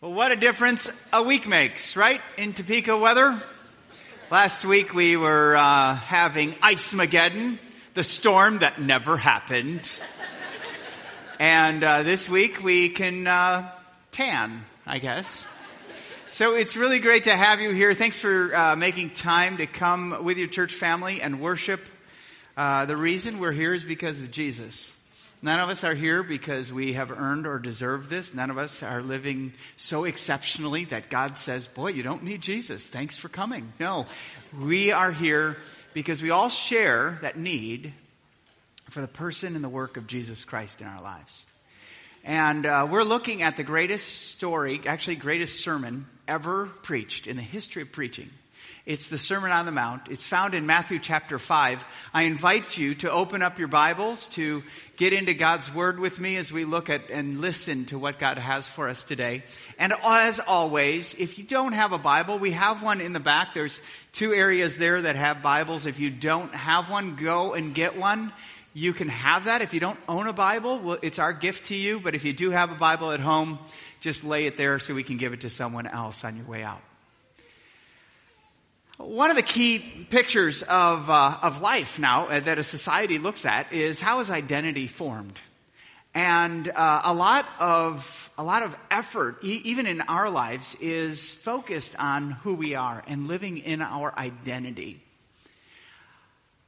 Well, what a difference a week makes, right? In Topeka weather. Last week we were uh, having Ice Mageddon, the storm that never happened. and uh, this week we can uh, tan, I guess. So it's really great to have you here. Thanks for uh, making time to come with your church family and worship. Uh, the reason we're here is because of Jesus. None of us are here because we have earned or deserved this. None of us are living so exceptionally that God says, boy, you don't need Jesus. Thanks for coming. No, we are here because we all share that need for the person and the work of Jesus Christ in our lives. And uh, we're looking at the greatest story, actually greatest sermon ever preached in the history of preaching. It's the Sermon on the Mount. It's found in Matthew chapter 5. I invite you to open up your Bibles to get into God's Word with me as we look at and listen to what God has for us today. And as always, if you don't have a Bible, we have one in the back. There's two areas there that have Bibles. If you don't have one, go and get one. You can have that. If you don't own a Bible, well, it's our gift to you. But if you do have a Bible at home, just lay it there so we can give it to someone else on your way out. One of the key pictures of, uh, of life now uh, that a society looks at is how is identity formed? And uh, a lot of a lot of effort, e- even in our lives, is focused on who we are and living in our identity.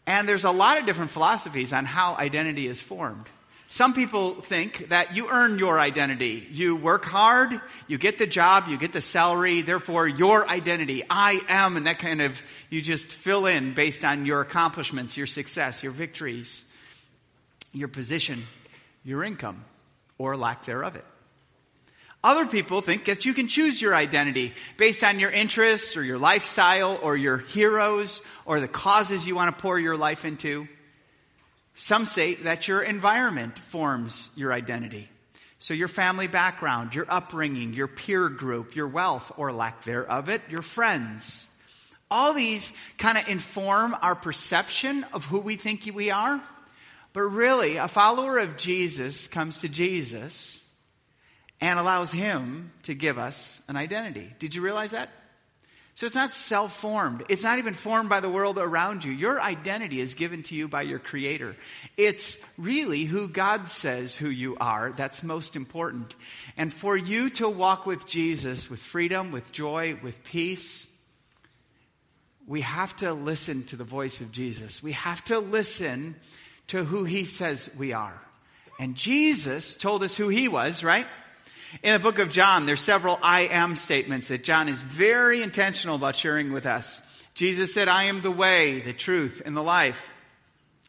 And there's a lot of different philosophies on how identity is formed. Some people think that you earn your identity. You work hard, you get the job, you get the salary, therefore your identity, I am, and that kind of, you just fill in based on your accomplishments, your success, your victories, your position, your income, or lack thereof it. Other people think that you can choose your identity based on your interests or your lifestyle or your heroes or the causes you want to pour your life into. Some say that your environment forms your identity. So your family background, your upbringing, your peer group, your wealth or lack thereof it, your friends. All these kind of inform our perception of who we think we are. But really, a follower of Jesus comes to Jesus and allows him to give us an identity. Did you realize that? So it's not self-formed. It's not even formed by the world around you. Your identity is given to you by your creator. It's really who God says who you are that's most important. And for you to walk with Jesus with freedom, with joy, with peace, we have to listen to the voice of Jesus. We have to listen to who he says we are. And Jesus told us who he was, right? In the book of John, there's several I am statements that John is very intentional about sharing with us. Jesus said, I am the way, the truth, and the life.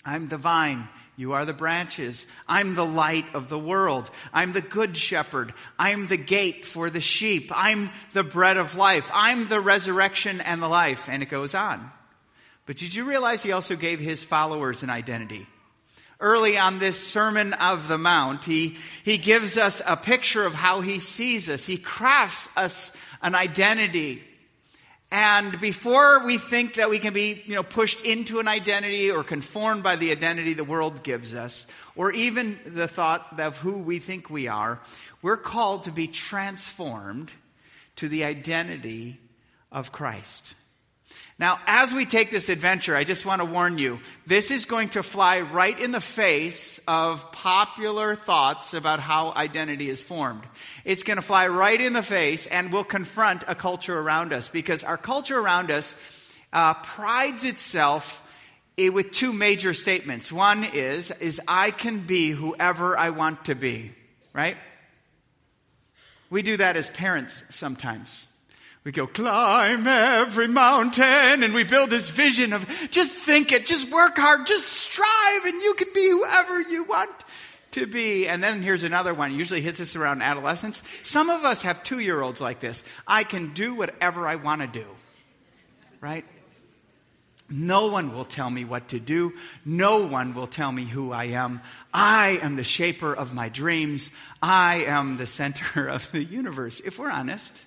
I'm the vine. You are the branches. I'm the light of the world. I'm the good shepherd. I'm the gate for the sheep. I'm the bread of life. I'm the resurrection and the life. And it goes on. But did you realize he also gave his followers an identity? Early on this Sermon of the Mount, he, he gives us a picture of how he sees us. He crafts us an identity. And before we think that we can be, you know, pushed into an identity or conformed by the identity the world gives us, or even the thought of who we think we are, we're called to be transformed to the identity of Christ. Now, as we take this adventure, I just want to warn you, this is going to fly right in the face of popular thoughts about how identity is formed. It's going to fly right in the face and will confront a culture around us because our culture around us uh, prides itself eh, with two major statements. One is, is I can be whoever I want to be, right? We do that as parents sometimes. We go climb every mountain and we build this vision of just think it, just work hard, just strive and you can be whoever you want to be. And then here's another one. Usually hits us around adolescence. Some of us have two year olds like this. I can do whatever I want to do. Right? No one will tell me what to do. No one will tell me who I am. I am the shaper of my dreams. I am the center of the universe. If we're honest.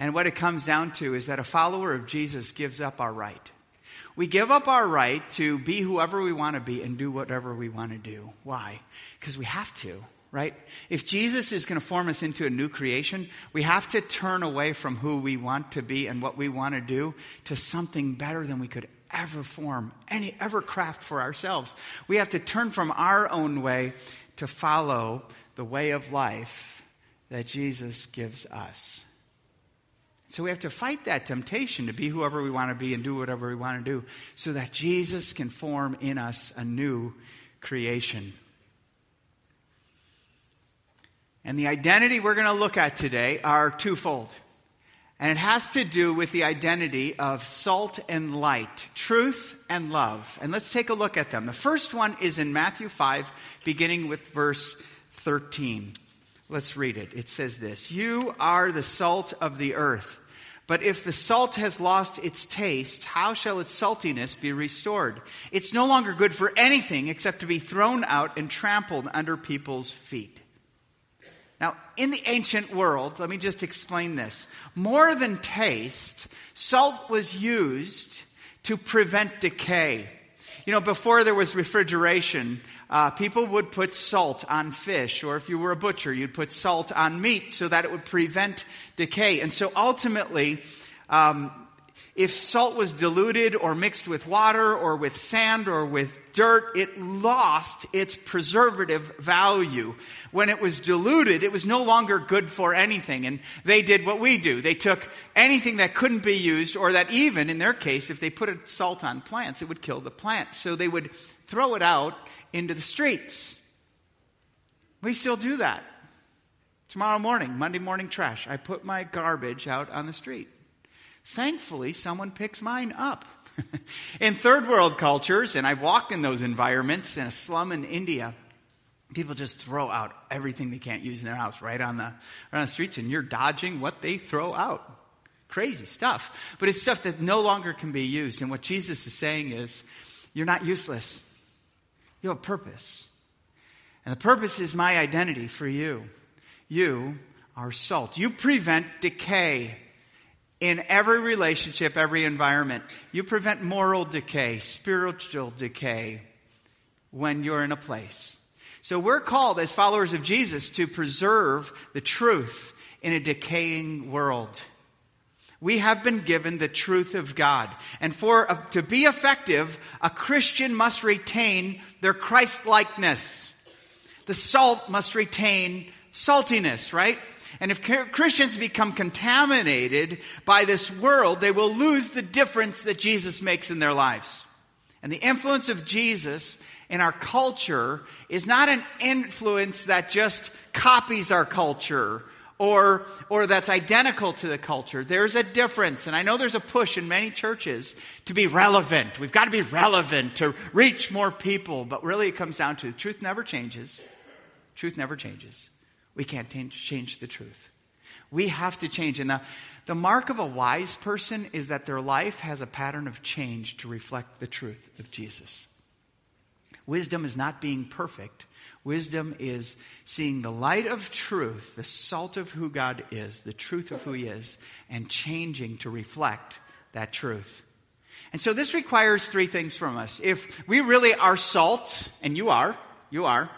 And what it comes down to is that a follower of Jesus gives up our right. We give up our right to be whoever we want to be and do whatever we want to do. Why? Because we have to. right? If Jesus is going to form us into a new creation, we have to turn away from who we want to be and what we want to do to something better than we could ever form, any ever craft for ourselves. We have to turn from our own way to follow the way of life that Jesus gives us. So we have to fight that temptation to be whoever we want to be and do whatever we want to do so that Jesus can form in us a new creation. And the identity we're going to look at today are twofold. And it has to do with the identity of salt and light, truth and love. And let's take a look at them. The first one is in Matthew 5, beginning with verse 13. Let's read it. It says this, You are the salt of the earth. But if the salt has lost its taste, how shall its saltiness be restored? It's no longer good for anything except to be thrown out and trampled under people's feet. Now, in the ancient world, let me just explain this. More than taste, salt was used to prevent decay. You know, before there was refrigeration, uh, people would put salt on fish, or if you were a butcher, you'd put salt on meat so that it would prevent decay. And so ultimately, um, if salt was diluted or mixed with water or with sand or with dirt, it lost its preservative value. When it was diluted, it was no longer good for anything. And they did what we do. They took anything that couldn't be used or that even, in their case, if they put salt on plants, it would kill the plant. So they would throw it out into the streets. We still do that. Tomorrow morning, Monday morning trash, I put my garbage out on the street. Thankfully, someone picks mine up. in third world cultures, and I've walked in those environments in a slum in India, people just throw out everything they can't use in their house right on the, right on the streets, and you're dodging what they throw out. Crazy stuff. But it's stuff that no longer can be used. And what Jesus is saying is, you're not useless. You have a purpose. And the purpose is my identity for you. You are salt. You prevent decay in every relationship, every environment. You prevent moral decay, spiritual decay when you're in a place. So we're called as followers of Jesus to preserve the truth in a decaying world. We have been given the truth of God. And for, uh, to be effective, a Christian must retain their Christ-likeness. The salt must retain saltiness, right? And if Christians become contaminated by this world, they will lose the difference that Jesus makes in their lives. And the influence of Jesus in our culture is not an influence that just copies our culture or, or that's identical to the culture. There's a difference. And I know there's a push in many churches to be relevant. We've got to be relevant to reach more people. But really it comes down to the truth never changes. Truth never changes. We can't change the truth. We have to change. And the, the mark of a wise person is that their life has a pattern of change to reflect the truth of Jesus. Wisdom is not being perfect. Wisdom is seeing the light of truth, the salt of who God is, the truth of who He is, and changing to reflect that truth. And so this requires three things from us. If we really are salt, and you are, you are,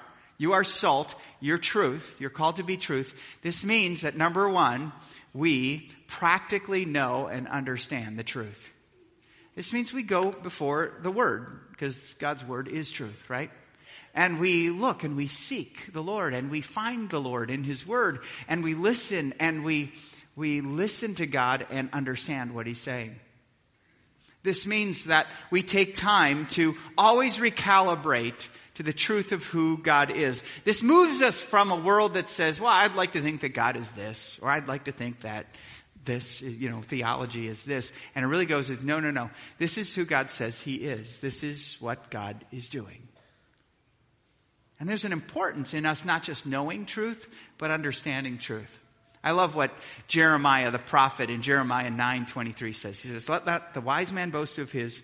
you are salt. You're truth. You're called to be truth. This means that number one, we practically know and understand the truth. This means we go before the Word, because God's Word is truth, right? And we look and we seek the Lord and we find the Lord in His Word and we listen and we, we listen to God and understand what He's saying. This means that we take time to always recalibrate to the truth of who God is. This moves us from a world that says, well, I'd like to think that God is this, or I'd like to think that this, you know, theology is this. And it really goes, is, no, no, no. This is who God says He is. This is what God is doing. And there's an importance in us not just knowing truth, but understanding truth. I love what Jeremiah, the prophet, in Jeremiah 9:23 says. He says, "Let not the wise man boast of his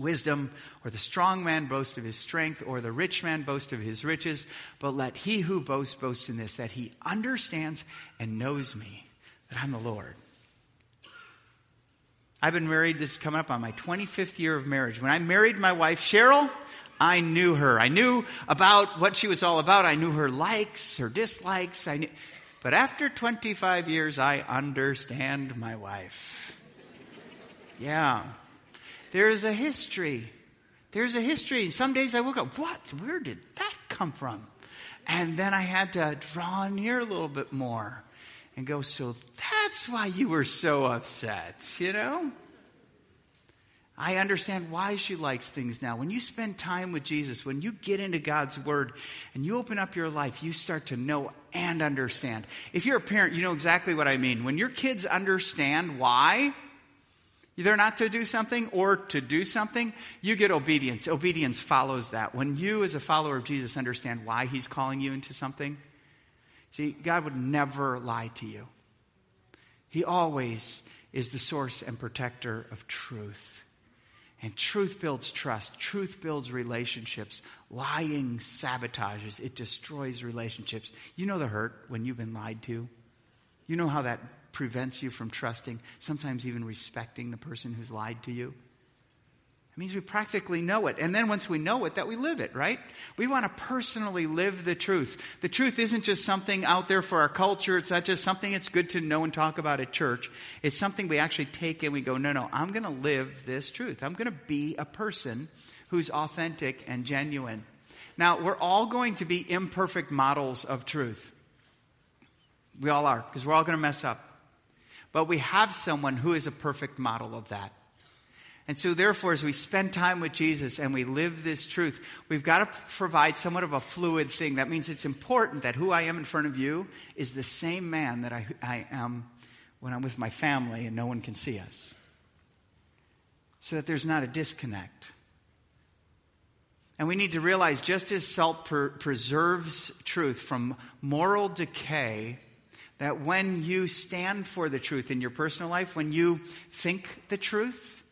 wisdom, or the strong man boast of his strength, or the rich man boast of his riches, but let he who boasts boast in this, that he understands and knows me, that I'm the Lord. I've been married, this is coming up on my 25th year of marriage. When I married my wife, Cheryl, I knew her. I knew about what she was all about. I knew her likes, her dislikes. I knew, but after 25 years, I understand my wife. Yeah. There's a history. There's a history. Some days I woke up, what? Where did that come from? And then I had to draw near a little bit more and go, so that's why you were so upset, you know? I understand why she likes things now. When you spend time with Jesus, when you get into God's Word and you open up your life, you start to know and understand. If you're a parent, you know exactly what I mean. When your kids understand why they're not to do something or to do something, you get obedience. Obedience follows that. When you, as a follower of Jesus, understand why He's calling you into something, see, God would never lie to you. He always is the source and protector of truth. And truth builds trust. Truth builds relationships. Lying sabotages. It destroys relationships. You know the hurt when you've been lied to. You know how that prevents you from trusting, sometimes even respecting the person who's lied to you It means we practically know it. And then once we know it, that we live it, right? We want to personally live the truth. The truth isn't just something out there for our culture. It's not just something it's good to know and talk about at church. It's something we actually take and we go, no, no, I'm going to live this truth. I'm going to be a person who's authentic and genuine. Now, we're all going to be imperfect models of truth. We all are, because we're all going to mess up. But we have someone who is a perfect model of that. And so, therefore, as we spend time with Jesus and we live this truth, we've got to provide somewhat of a fluid thing. That means it's important that who I am in front of you is the same man that I, I am when I'm with my family and no one can see us. So that there's not a disconnect. And we need to realize just as salt per- preserves truth from moral decay, that when you stand for the truth in your personal life, when you think the truth,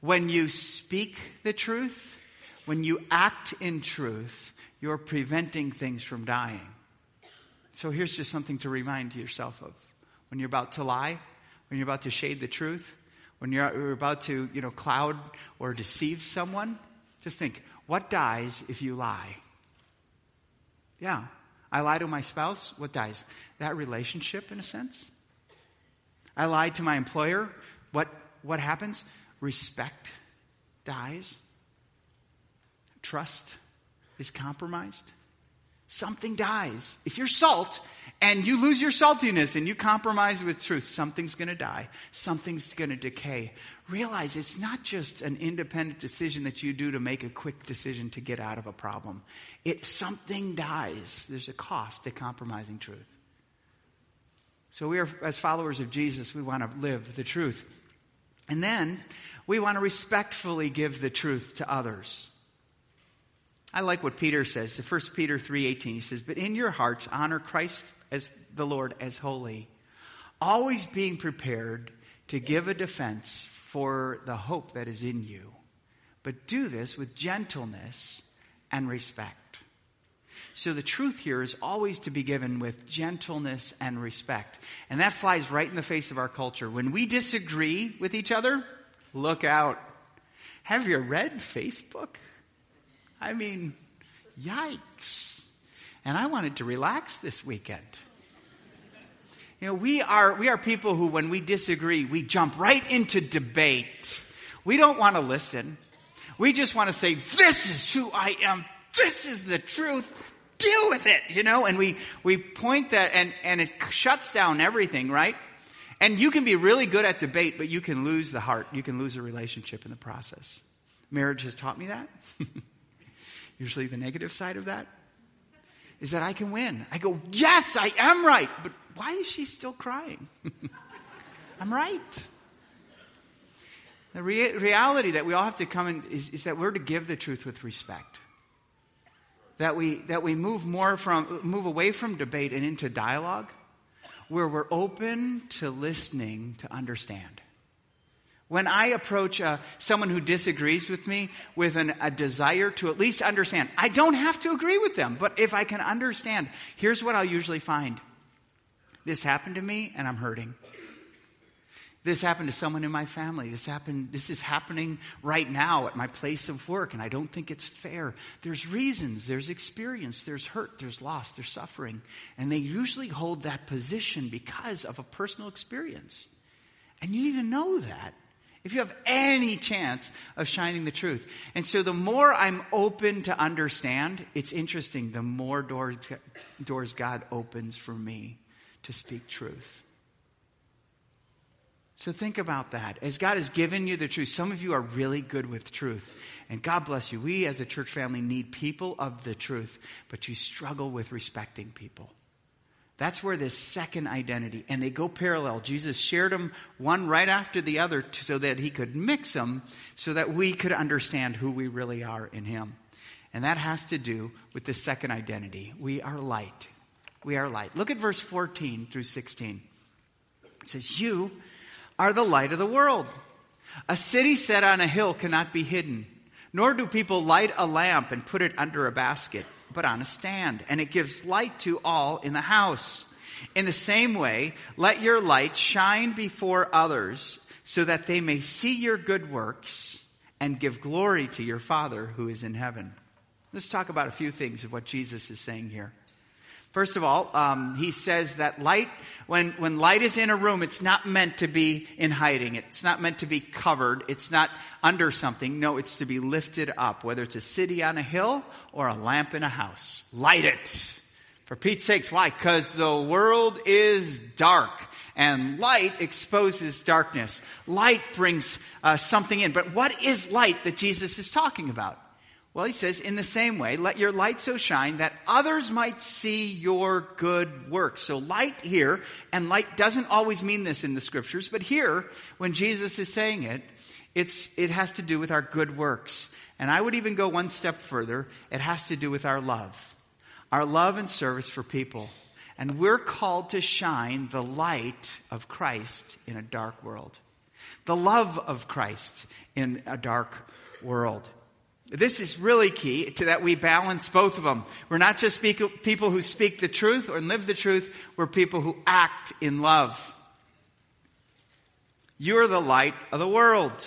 when you speak the truth, when you act in truth, you're preventing things from dying. So here's just something to remind yourself of. When you're about to lie, when you're about to shade the truth, when you're about to, you know, cloud or deceive someone, just think, what dies if you lie? Yeah. I lie to my spouse, what dies? That relationship, in a sense. I lied to my employer, what, what happens? respect dies, trust is compromised, something dies. If you're salt and you lose your saltiness and you compromise with truth, something's going to die, something's going to decay. Realize it's not just an independent decision that you do to make a quick decision to get out of a problem. It something dies. There's a cost to compromising truth. So we are, as followers of Jesus, we want to live the truth. And then we want to respectfully give the truth to others. I like what Peter says. 1 Peter 3:18 he says, "But in your hearts honor Christ as the Lord as holy, always being prepared to give a defense for the hope that is in you. But do this with gentleness and respect." So the truth here is always to be given with gentleness and respect. And that flies right in the face of our culture. When we disagree with each other, look out. Have you read Facebook? I mean, yikes. And I wanted to relax this weekend. You know, we are, we are people who, when we disagree, we jump right into debate. We don't want to listen. We just want to say, this is who I am. This is the truth deal with it, you know, and we, we point that and, and it shuts down everything, right? And you can be really good at debate, but you can lose the heart. You can lose a relationship in the process. Marriage has taught me that. Usually the negative side of that is that I can win. I go, yes, I am right. But why is she still crying? I'm right. The rea- reality that we all have to come in is, is that we're to give the truth with respect that we, that we move more from, move away from debate and into dialogue where we're open to listening to understand. When I approach uh, someone who disagrees with me with an, a desire to at least understand, I don't have to agree with them, but if I can understand, here's what I'll usually find. This happened to me and I'm hurting. This happened to someone in my family. This happened, this is happening right now at my place of work, and I don't think it's fair. There's reasons, there's experience, there's hurt, there's loss, there's suffering. And they usually hold that position because of a personal experience. And you need to know that if you have any chance of shining the truth. And so the more I'm open to understand, it's interesting, the more doors, doors God opens for me to speak truth. So think about that. As God has given you the truth, some of you are really good with truth. And God bless you. We as a church family need people of the truth, but you struggle with respecting people. That's where this second identity, and they go parallel. Jesus shared them one right after the other so that he could mix them so that we could understand who we really are in him. And that has to do with the second identity. We are light. We are light. Look at verse 14 through 16. It says, You are the light of the world. A city set on a hill cannot be hidden, nor do people light a lamp and put it under a basket, but on a stand, and it gives light to all in the house. In the same way, let your light shine before others so that they may see your good works and give glory to your Father who is in heaven. Let's talk about a few things of what Jesus is saying here. First of all, um, he says that light, when, when light is in a room, it's not meant to be in hiding. It's not meant to be covered. It's not under something. No, it's to be lifted up, whether it's a city on a hill or a lamp in a house. Light it. For Pete's sakes, why? Because the world is dark and light exposes darkness. Light brings uh, something in. But what is light that Jesus is talking about? Well, he says, in the same way, let your light so shine that others might see your good works. So light here, and light doesn't always mean this in the scriptures, but here, when Jesus is saying it, it's, it has to do with our good works. And I would even go one step further. It has to do with our love. Our love and service for people. And we're called to shine the light of Christ in a dark world. The love of Christ in a dark world. This is really key to that we balance both of them. We're not just speak, people who speak the truth or live the truth, we're people who act in love. You're the light of the world.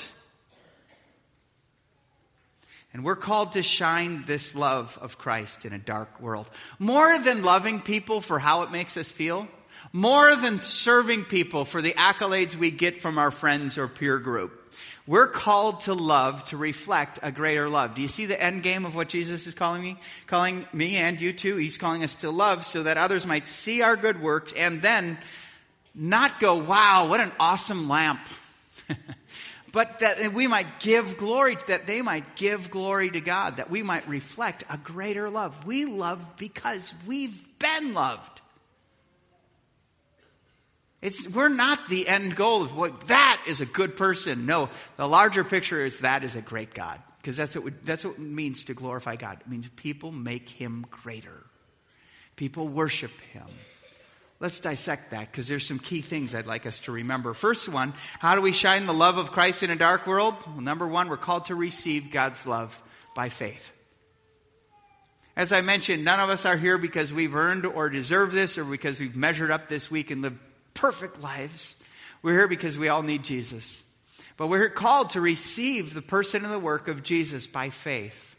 And we're called to shine this love of Christ in a dark world. More than loving people for how it makes us feel, more than serving people for the accolades we get from our friends or peer group. We're called to love to reflect a greater love. Do you see the end game of what Jesus is calling me? Calling me and you too. He's calling us to love so that others might see our good works and then not go, wow, what an awesome lamp. but that we might give glory, that they might give glory to God, that we might reflect a greater love. We love because we've been loved. It's, we're not the end goal of what, that is a good person. No, the larger picture is that is a great God. Because that's what, that's what it means to glorify God. It means people make him greater. People worship him. Let's dissect that because there's some key things I'd like us to remember. First one, how do we shine the love of Christ in a dark world? Well, number one, we're called to receive God's love by faith. As I mentioned, none of us are here because we've earned or deserve this or because we've measured up this week and lived perfect lives. We're here because we all need Jesus. But we're called to receive the person and the work of Jesus by faith.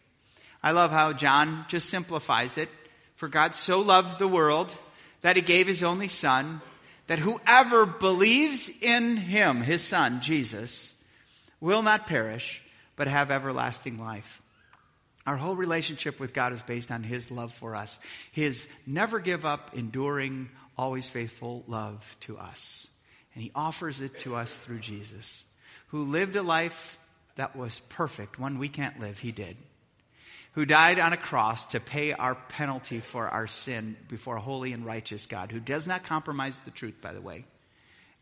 I love how John just simplifies it. For God so loved the world that he gave his only son, that whoever believes in him, his son, Jesus, will not perish, but have everlasting life. Our whole relationship with God is based on his love for us. His never give up, enduring, always faithful love to us. And he offers it to us through Jesus, who lived a life that was perfect, one we can't live, he did. Who died on a cross to pay our penalty for our sin before a holy and righteous God, who does not compromise the truth, by the way,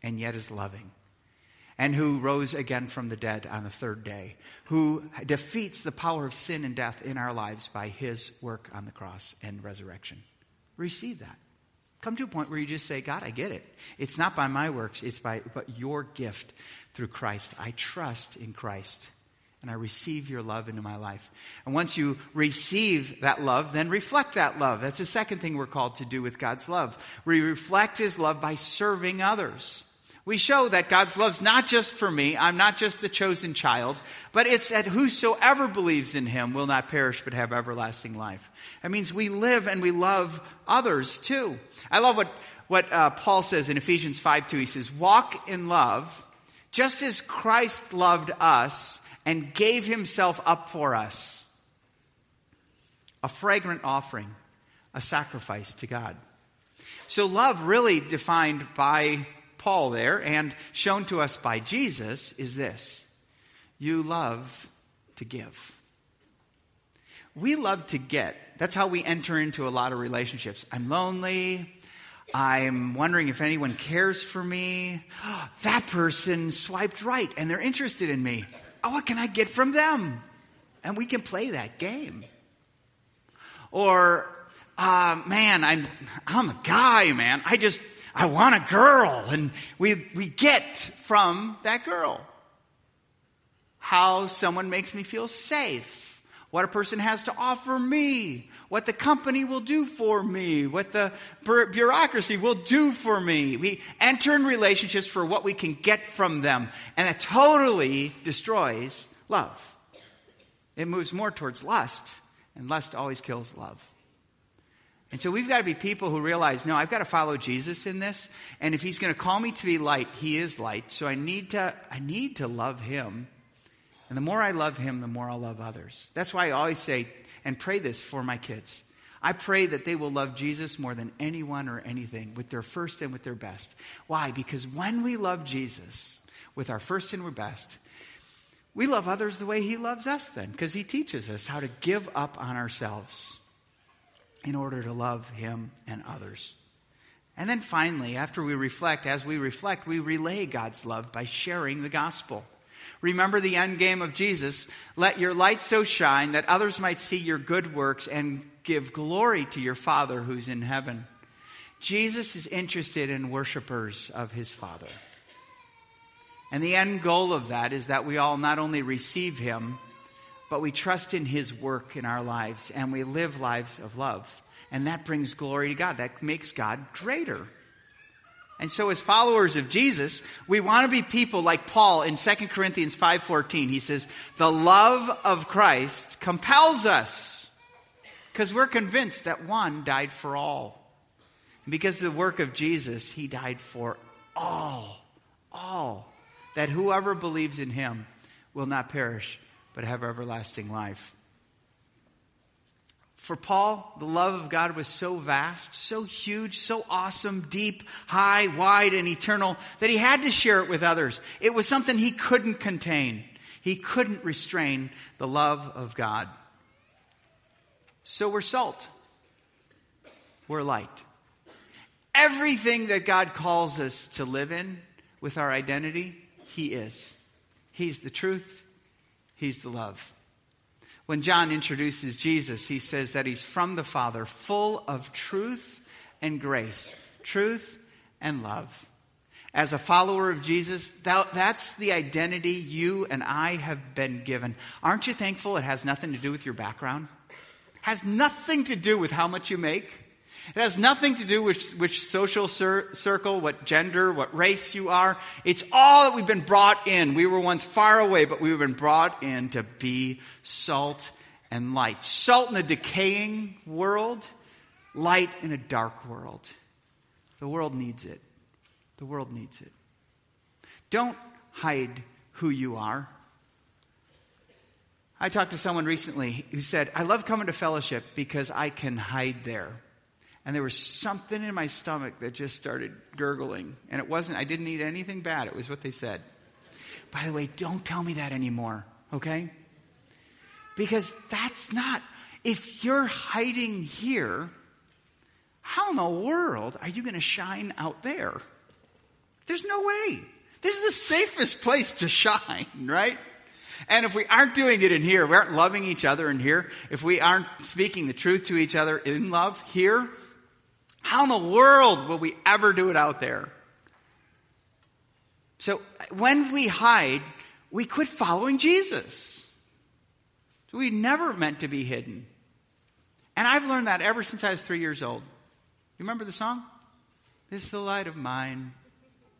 and yet is loving. And who rose again from the dead on the third day, who defeats the power of sin and death in our lives by his work on the cross and resurrection. Receive that. Come to a point where you just say, God, I get it. It's not by my works, it's by but your gift through Christ. I trust in Christ and I receive your love into my life. And once you receive that love, then reflect that love. That's the second thing we're called to do with God's love. We reflect his love by serving others. We show that God's love's not just for me, I'm not just the chosen child, but it's that whosoever believes in him will not perish but have everlasting life. That means we live and we love others too. I love what, what uh, Paul says in Ephesians 5 2. He says, Walk in love, just as Christ loved us and gave himself up for us. A fragrant offering, a sacrifice to God. So love really defined by Paul there and shown to us by Jesus is this. You love to give. We love to get. That's how we enter into a lot of relationships. I'm lonely. I'm wondering if anyone cares for me. that person swiped right and they're interested in me. Oh, what can I get from them? And we can play that game. Or uh, man, I'm, I'm a guy, man. I just, I want a girl. And we, we get from that girl how someone makes me feel safe, what a person has to offer me, what the company will do for me, what the bureaucracy will do for me. We enter in relationships for what we can get from them, and it totally destroys love. It moves more towards lust, and lust always kills love. And so we've got to be people who realize, no, I've got to follow Jesus in this. And if he's going to call me to be light, he is light. So I need to, I need to love him. And the more I love him, the more I'll love others. That's why I always say and pray this for my kids. I pray that they will love Jesus more than anyone or anything with their first and with their best. Why? Because when we love Jesus with our first and our best, we love others the way he loves us then, because he teaches us how to give up on ourselves in order to love Him and others. And then finally, after we reflect, as we reflect, we relay God's love by sharing the gospel. Remember the end game of Jesus. Let your light so shine that others might see your good works and give glory to your Father who's in heaven. Jesus is interested in worshipers of his Father. And the end goal of that is that we all not only receive him, but we trust in His work in our lives and we live lives of love. And that brings glory to God. That makes God greater. And so as followers of Jesus, we want to be people like Paul in 2 Corinthians 5:14. He says, "The love of Christ compels us because we're convinced that one died for all. Because of the work of Jesus, he died for all. All. That whoever believes in him will not perish but have everlasting life. For Paul, the love of God was so vast, so huge, so awesome, deep, high, wide, and eternal that he had to share it with others. It was something he couldn't contain. He couldn't restrain the love of God. So we're salt. We're light. Everything that God calls us to live in with our identity, He is. He's the truth. He's the love. When John introduces Jesus, he says that he's from the Father, full of truth and grace, truth and love. As a follower of Jesus, that, that's the identity you and I have been given. Aren't you thankful it has nothing to do with your background? Has nothing to do with how much you make. It has nothing to do with which social cir- circle, what gender, what race you are. It's all that we've been brought in. We were once far away, but we've been brought in to be salt and light. Salt in a decaying world, light in a dark world. The world needs it. The world needs it. Don't hide who you are. I talked to someone recently who said, I love coming to fellowship because I can hide there and there was something in my stomach that just started gurgling. And it wasn't, I didn't eat anything bad. It was what they said. By the way, don't tell me that anymore, okay? Because that's not, if you're hiding here, how in the world are you going to shine out there? There's no way. This is the safest place to shine, right? And if we aren't doing it in here, we aren't loving each other in here, if we aren't speaking the truth to each other in love here, how in the world will we ever do it out there? So when we hide, we quit following Jesus. So we never meant to be hidden. And I've learned that ever since I was three years old. You remember the song? This is the light of mine.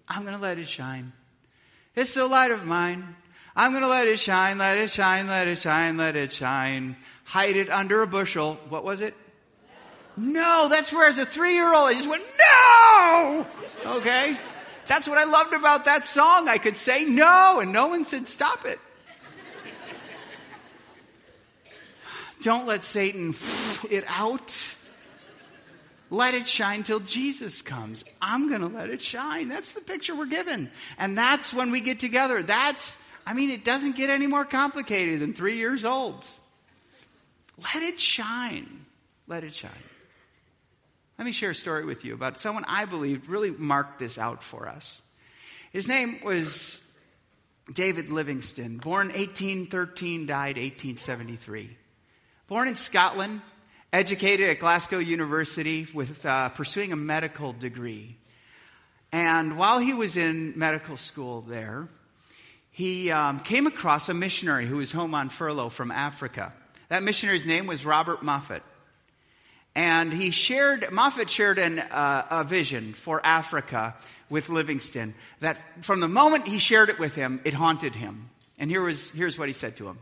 I'm going to let it shine. It's the light of mine. I'm going to let it shine, let it shine, let it shine, let it shine. Hide it under a bushel. What was it? No, that's where as a three year old I just went, no! Okay? That's what I loved about that song. I could say no and no one said stop it. Don't let Satan it out. Let it shine till Jesus comes. I'm going to let it shine. That's the picture we're given. And that's when we get together. That's, I mean, it doesn't get any more complicated than three years old. Let it shine. Let it shine. Let me share a story with you about someone I believe really marked this out for us. His name was David Livingstone, born 1813, died 1873. Born in Scotland, educated at Glasgow University with uh, pursuing a medical degree. And while he was in medical school there, he um, came across a missionary who was home on furlough from Africa. That missionary's name was Robert Moffat. And he shared, Moffat shared an, uh, a vision for Africa with Livingstone that from the moment he shared it with him, it haunted him. And here was, here's what he said to him.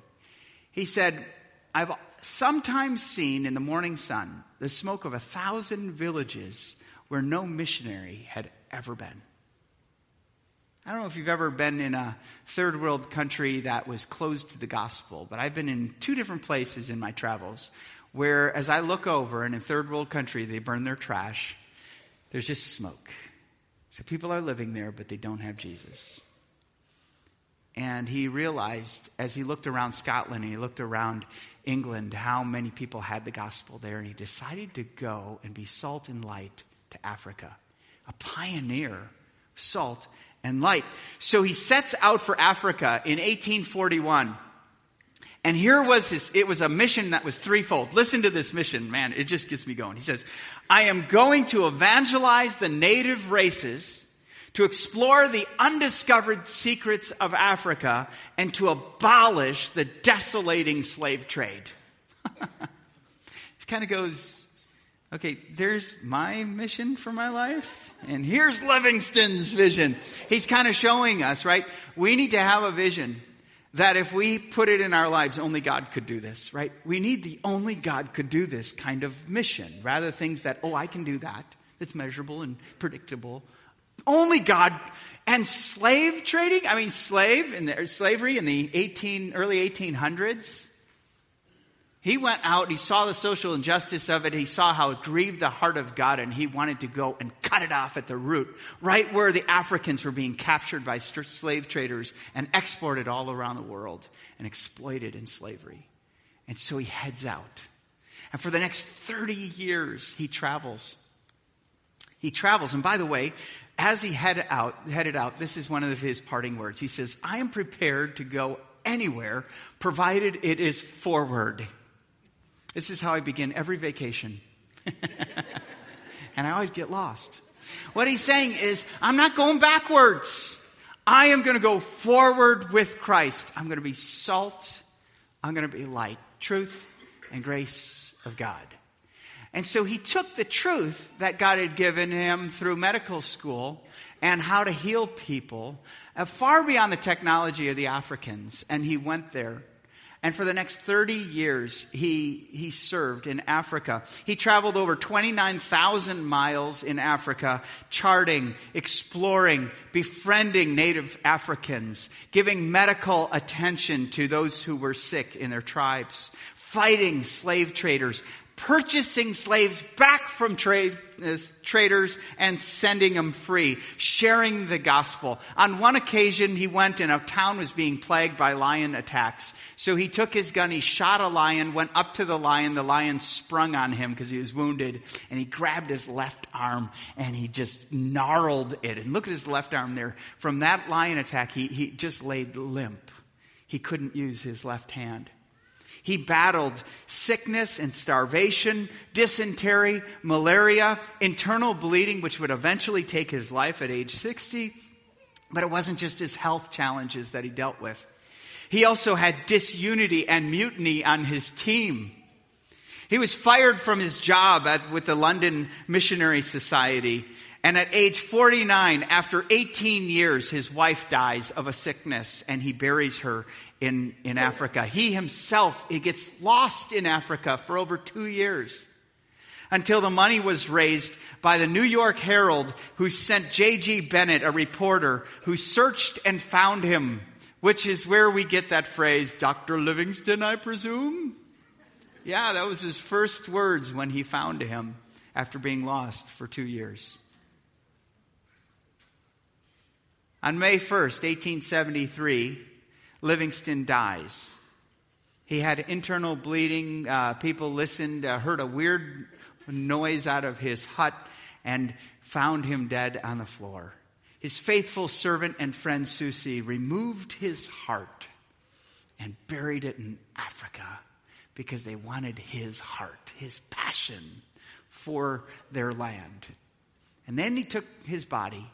He said, I've sometimes seen in the morning sun the smoke of a thousand villages where no missionary had ever been. I don't know if you've ever been in a third world country that was closed to the gospel, but I've been in two different places in my travels where, as I look over, and in third world country, they burn their trash, there's just smoke. So people are living there, but they don't have Jesus. And he realized as he looked around Scotland and he looked around England how many people had the gospel there. And he decided to go and be salt and light to Africa. A pioneer, salt and light. So he sets out for Africa in 1841. And here was his, it was a mission that was threefold. Listen to this mission, man, it just gets me going. He says, I am going to evangelize the native races to explore the undiscovered secrets of Africa and to abolish the desolating slave trade. it kind of goes, okay, there's my mission for my life, and here's Livingstone's vision. He's kind of showing us, right? We need to have a vision that if we put it in our lives, only God could do this, right? We need the only God could do this kind of mission, rather things that, oh, I can do that. That's measurable and predictable only God and slave trading. I mean, slave in the slavery in the 18, early 1800s. He went out, he saw the social injustice of it, he saw how it grieved the heart of God, and he wanted to go and cut it off at the root, right where the Africans were being captured by slave traders and exported all around the world and exploited in slavery. And so he heads out. And for the next 30 years, he travels. He travels. And by the way, as he head out, headed out, this is one of his parting words. He says, I am prepared to go anywhere, provided it is forward. This is how I begin every vacation. and I always get lost. What he's saying is, I'm not going backwards. I am going to go forward with Christ. I'm going to be salt. I'm going to be light, truth, and grace of God. And so he took the truth that God had given him through medical school and how to heal people uh, far beyond the technology of the Africans. And he went there. And for the next 30 years, he, he served in Africa. He traveled over 29,000 miles in Africa, charting, exploring, befriending native Africans, giving medical attention to those who were sick in their tribes, fighting slave traders, purchasing slaves back from trade, uh, traders and sending them free, sharing the gospel. On one occasion, he went and a town was being plagued by lion attacks. So he took his gun, he shot a lion, went up to the lion, the lion sprung on him because he was wounded, and he grabbed his left arm and he just gnarled it. And look at his left arm there. From that lion attack, he, he just laid limp. He couldn't use his left hand. He battled sickness and starvation, dysentery, malaria, internal bleeding, which would eventually take his life at age 60. But it wasn't just his health challenges that he dealt with. He also had disunity and mutiny on his team. He was fired from his job at, with the London Missionary Society And at age 49, after 18 years, his wife dies of a sickness and he buries her in, in Africa. He himself, he gets lost in Africa for over two years until the money was raised by the New York Herald who sent J.G. Bennett, a reporter, who searched and found him, which is where we get that phrase, Dr. Livingstone, I presume? Yeah, that was his first words when he found him after being lost for two years. On May 1st, 1873, Livingstone dies. He had internal bleeding. Uh, people listened, uh, heard a weird noise out of his hut, and found him dead on the floor. His faithful servant and friend Susi removed his heart and buried it in Africa because they wanted his heart, his passion for their land. And then he took his body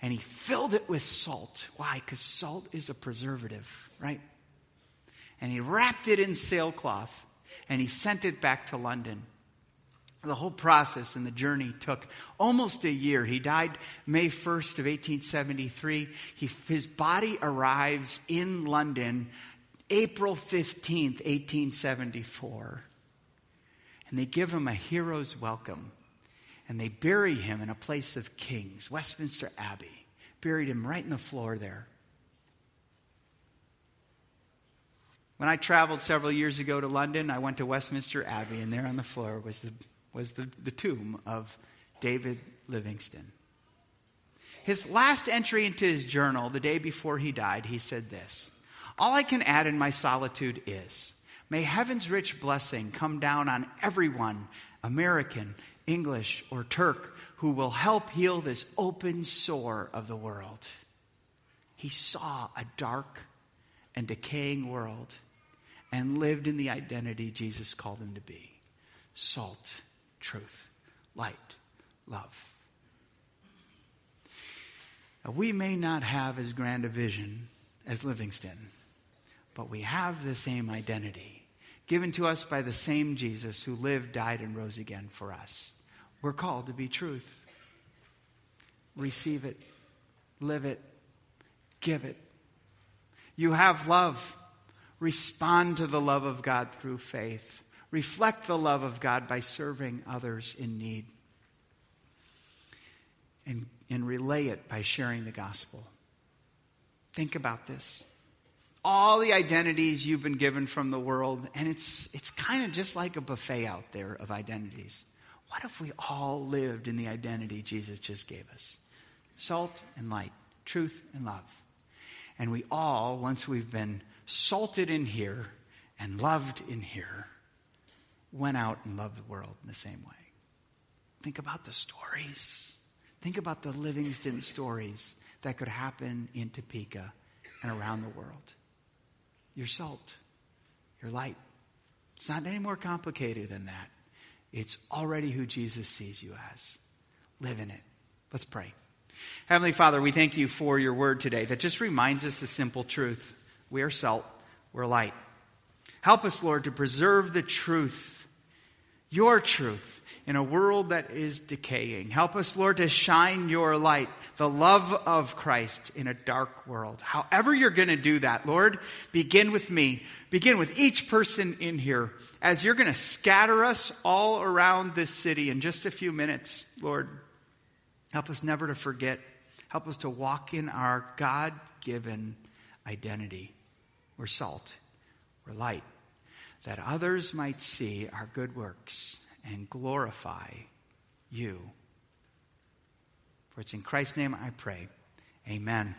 and he filled it with salt. Why? Because salt is a preservative, right? And he wrapped it in sailcloth and he sent it back to London. The whole process and the journey took almost a year. He died May 1st of 1873. He, his body arrives in London April 15th, 1874. And they give him a hero's welcome and they bury him in a place of kings, Westminster Abbey. Buried him right in the floor there. When I traveled several years ago to London, I went to Westminster Abbey, and there on the floor was the, was the, the tomb of David Livingstone. His last entry into his journal, the day before he died, he said this All I can add in my solitude is, May heaven's rich blessing come down on everyone, American, English, or Turk who will help heal this open sore of the world. He saw a dark and decaying world and lived in the identity Jesus called him to be salt, truth, light, love. Now, we may not have as grand a vision as Livingstone, but we have the same identity given to us by the same Jesus who lived, died, and rose again for us. We're called to be truth. Receive it, live it, give it. You have love. Respond to the love of God through faith. Reflect the love of God by serving others in need. And, and relay it by sharing the gospel. Think about this. All the identities you've been given from the world, and it's, it's kind of just like a buffet out there of identities. What if we all lived in the identity Jesus just gave us? Salt and light, truth and love. And we all, once we've been salted in here and loved in here, went out and loved the world in the same way. Think about the stories. Think about the Livingstone stories that could happen in Topeka and around the world. Your salt, your light. It's not any more complicated than that. It's already who Jesus sees you as. Live in it. Let's pray. Heavenly Father, we thank you for your word today that just reminds us the simple truth. We are salt, we're light. Help us, Lord, to preserve the truth, your truth, in a world that is decaying. Help us, Lord, to shine your light, the love of Christ in a dark world. However you're going to do that, Lord, begin with me. Begin with each person in here as you're going to scatter us all around this city in just a few minutes, Lord, help us never to forget. Help us to walk in our God given identity. We're salt, we're light, that others might see our good works and glorify you. For it's in Christ's name I pray. Amen.